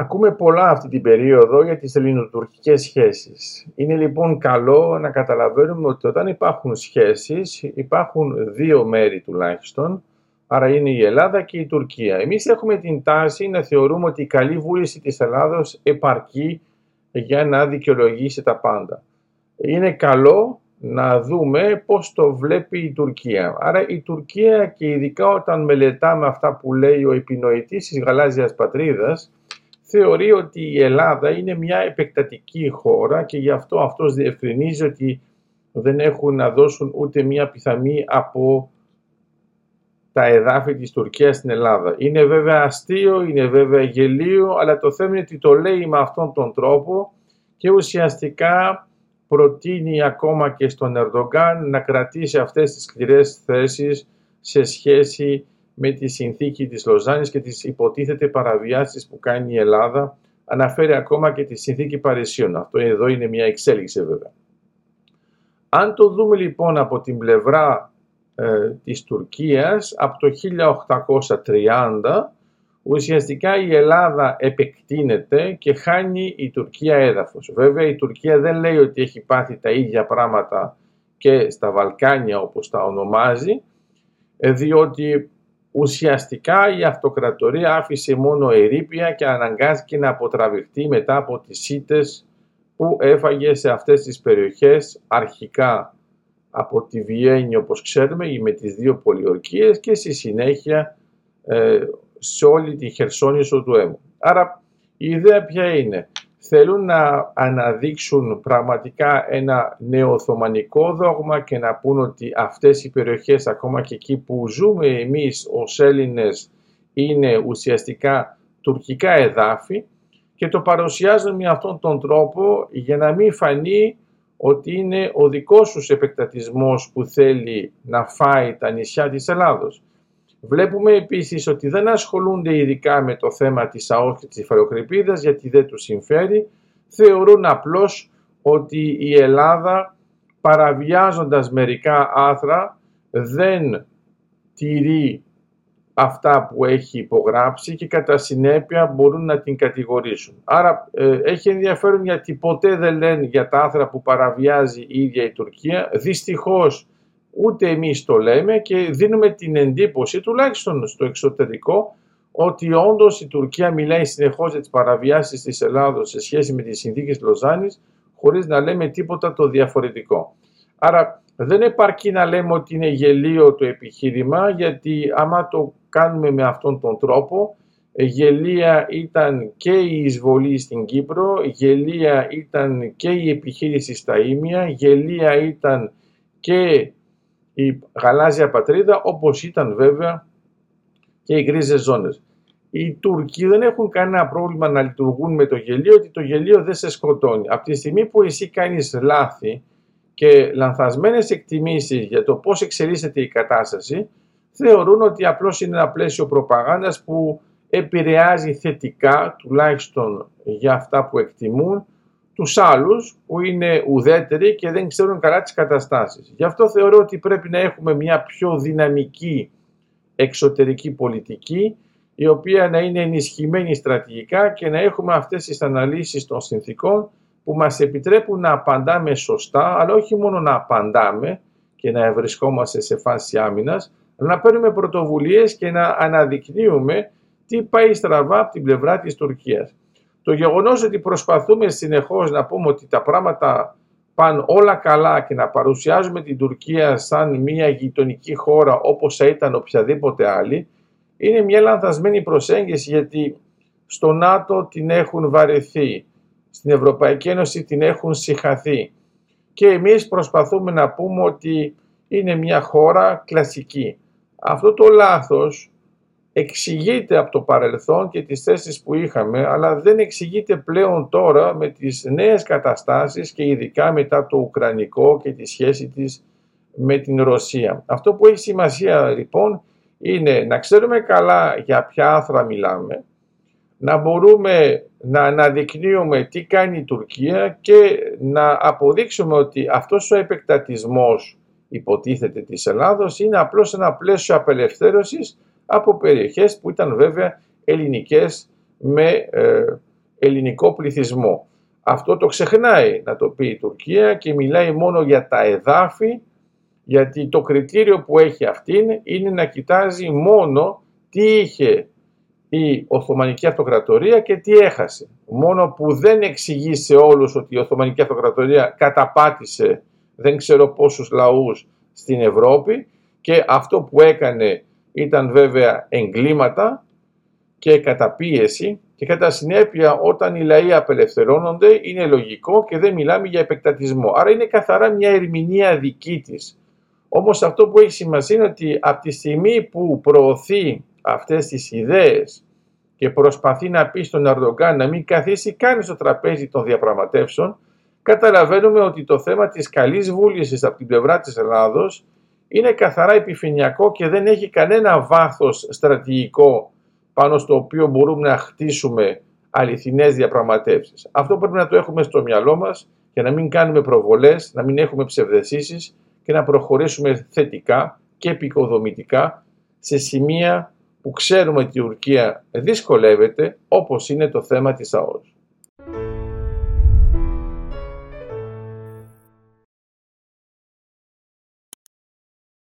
Ακούμε πολλά αυτή την περίοδο για τις ελληνοτουρκικές σχέσεις. Είναι λοιπόν καλό να καταλαβαίνουμε ότι όταν υπάρχουν σχέσεις υπάρχουν δύο μέρη τουλάχιστον, άρα είναι η Ελλάδα και η Τουρκία. Εμείς έχουμε την τάση να θεωρούμε ότι η καλή βούληση της Ελλάδος επαρκεί για να δικαιολογήσει τα πάντα. Είναι καλό να δούμε πώς το βλέπει η Τουρκία. Άρα η Τουρκία και ειδικά όταν μελετάμε αυτά που λέει ο επινοητής της γαλάζιας πατρίδας, θεωρεί ότι η Ελλάδα είναι μια επεκτατική χώρα και γι' αυτό αυτός διευκρινίζει ότι δεν έχουν να δώσουν ούτε μια πιθανή από τα εδάφη της Τουρκίας στην Ελλάδα. Είναι βέβαια αστείο, είναι βέβαια γελίο, αλλά το θέμα είναι ότι το λέει με αυτόν τον τρόπο και ουσιαστικά προτείνει ακόμα και στον Ερντογκάν να κρατήσει αυτές τις σκληρές θέσεις σε σχέση με τη συνθήκη της Λοζάνης και τις υποτίθεται παραβιάσεις που κάνει η Ελλάδα. Αναφέρει ακόμα και τη συνθήκη Παρισίων. Αυτό εδώ είναι μια εξέλιξη βέβαια. Αν το δούμε λοιπόν από την πλευρά ε, της Τουρκίας, από το 1830 ουσιαστικά η Ελλάδα επεκτείνεται και χάνει η Τουρκία έδαφος. Βέβαια η Τουρκία δεν λέει ότι έχει πάθει τα ίδια πράγματα και στα Βαλκάνια όπως τα ονομάζει, ε, διότι ουσιαστικά η αυτοκρατορία άφησε μόνο ερήπια και αναγκάστηκε να αποτραβηχτεί μετά από τις σύτες που έφαγε σε αυτές τις περιοχές αρχικά από τη Βιέννη όπως ξέρουμε με τις δύο πολιορκίες και στη συνέχεια ε, σε όλη τη Χερσόνησο του Έμου. Άρα η ιδέα ποια είναι; Θέλουν να αναδείξουν πραγματικά ένα νεοοθωμανικό δόγμα και να πούν ότι αυτές οι περιοχές ακόμα και εκεί που ζούμε εμείς ως Έλληνες είναι ουσιαστικά τουρκικά εδάφη και το παρουσιάζουν με αυτόν τον τρόπο για να μην φανεί ότι είναι ο δικός τους επεκτατισμός που θέλει να φάει τα νησιά της Ελλάδος. Βλέπουμε επίσης ότι δεν ασχολούνται ειδικά με το θέμα της ΑΟΣ και της γιατί δεν τους συμφέρει. Θεωρούν απλώς ότι η Ελλάδα παραβιάζοντας μερικά άθρα δεν τηρεί αυτά που έχει υπογράψει και κατά συνέπεια μπορούν να την κατηγορήσουν. Άρα ε, έχει ενδιαφέρον γιατί ποτέ δεν λένε για τα άθρα που παραβιάζει η ίδια η Τουρκία. Δυστυχώς ούτε εμείς το λέμε και δίνουμε την εντύπωση, τουλάχιστον στο εξωτερικό, ότι όντως η Τουρκία μιλάει συνεχώς για τις παραβιάσεις της Ελλάδος σε σχέση με τις συνθήκες Λοζάνης, χωρίς να λέμε τίποτα το διαφορετικό. Άρα δεν επαρκεί να λέμε ότι είναι γελίο το επιχείρημα, γιατί άμα το κάνουμε με αυτόν τον τρόπο, γελία ήταν και η εισβολή στην Κύπρο, γελία ήταν και η επιχείρηση στα Ήμια, γελία ήταν και η γαλάζια πατρίδα όπως ήταν βέβαια και οι γκρίζες ζώνες. Οι Τούρκοι δεν έχουν κανένα πρόβλημα να λειτουργούν με το γελίο, ότι το γελίο δεν σε σκοτώνει. Από τη στιγμή που εσύ κάνεις λάθη και λανθασμένες εκτιμήσεις για το πώς εξελίσσεται η κατάσταση, θεωρούν ότι απλώς είναι ένα πλαίσιο προπαγάνδας που επηρεάζει θετικά, τουλάχιστον για αυτά που εκτιμούν, τους άλλους που είναι ουδέτεροι και δεν ξέρουν καλά τις καταστάσεις. Γι' αυτό θεωρώ ότι πρέπει να έχουμε μια πιο δυναμική εξωτερική πολιτική η οποία να είναι ενισχυμένη στρατηγικά και να έχουμε αυτές τις αναλύσεις των συνθήκων που μας επιτρέπουν να απαντάμε σωστά, αλλά όχι μόνο να απαντάμε και να ευρισκόμαστε σε φάση άμυνας, αλλά να παίρνουμε πρωτοβουλίες και να αναδεικνύουμε τι πάει στραβά από την πλευρά της Τουρκίας. Το γεγονός ότι προσπαθούμε συνεχώς να πούμε ότι τα πράγματα πάνε όλα καλά και να παρουσιάζουμε την Τουρκία σαν μια γειτονική χώρα όπως θα ήταν οποιαδήποτε άλλη, είναι μια λανθασμένη προσέγγιση γιατί στο ΝΑΤΟ την έχουν βαρεθεί, στην Ευρωπαϊκή Ένωση την έχουν συχαθεί και εμείς προσπαθούμε να πούμε ότι είναι μια χώρα κλασική. Αυτό το λάθος εξηγείται από το παρελθόν και τις θέσεις που είχαμε, αλλά δεν εξηγείται πλέον τώρα με τις νέες καταστάσεις και ειδικά μετά το Ουκρανικό και τη σχέση της με την Ρωσία. Αυτό που έχει σημασία λοιπόν είναι να ξέρουμε καλά για ποια άθρα μιλάμε, να μπορούμε να αναδεικνύουμε τι κάνει η Τουρκία και να αποδείξουμε ότι αυτός ο επεκτατισμός υποτίθεται της Ελλάδος είναι απλώς ένα πλαίσιο απελευθέρωσης από περιοχές που ήταν βέβαια ελληνικές με ε, ελληνικό πληθυσμό. Αυτό το ξεχνάει να το πει η Τουρκία και μιλάει μόνο για τα εδάφη γιατί το κριτήριο που έχει αυτήν είναι να κοιτάζει μόνο τι είχε η Οθωμανική Αυτοκρατορία και τι έχασε. Μόνο που δεν εξηγεί σε όλους ότι η Οθωμανική Αυτοκρατορία καταπάτησε δεν ξέρω πόσους λαούς στην Ευρώπη και αυτό που έκανε ήταν βέβαια εγκλήματα και καταπίεση και κατά συνέπεια όταν οι λαοί απελευθερώνονται είναι λογικό και δεν μιλάμε για επεκτατισμό. Άρα είναι καθαρά μια ερμηνεία δική της. Όμως αυτό που έχει σημασία είναι ότι από τη στιγμή που προωθεί αυτές τις ιδέες και προσπαθεί να πει στον Αρδογκάν να μην καθίσει καν στο τραπέζι των διαπραγματεύσεων, καταλαβαίνουμε ότι το θέμα της καλής βούλησης από την πλευρά της Ελλάδος είναι καθαρά επιφυνειακό και δεν έχει κανένα βάθος στρατηγικό πάνω στο οποίο μπορούμε να χτίσουμε αληθινές διαπραγματεύσεις. Αυτό πρέπει να το έχουμε στο μυαλό μας και να μην κάνουμε προβολές, να μην έχουμε ψευδεσίσεις και να προχωρήσουμε θετικά και επικοδομητικά σε σημεία που ξέρουμε ότι η Τουρκία δυσκολεύεται όπως είναι το θέμα της ΑΟΣ.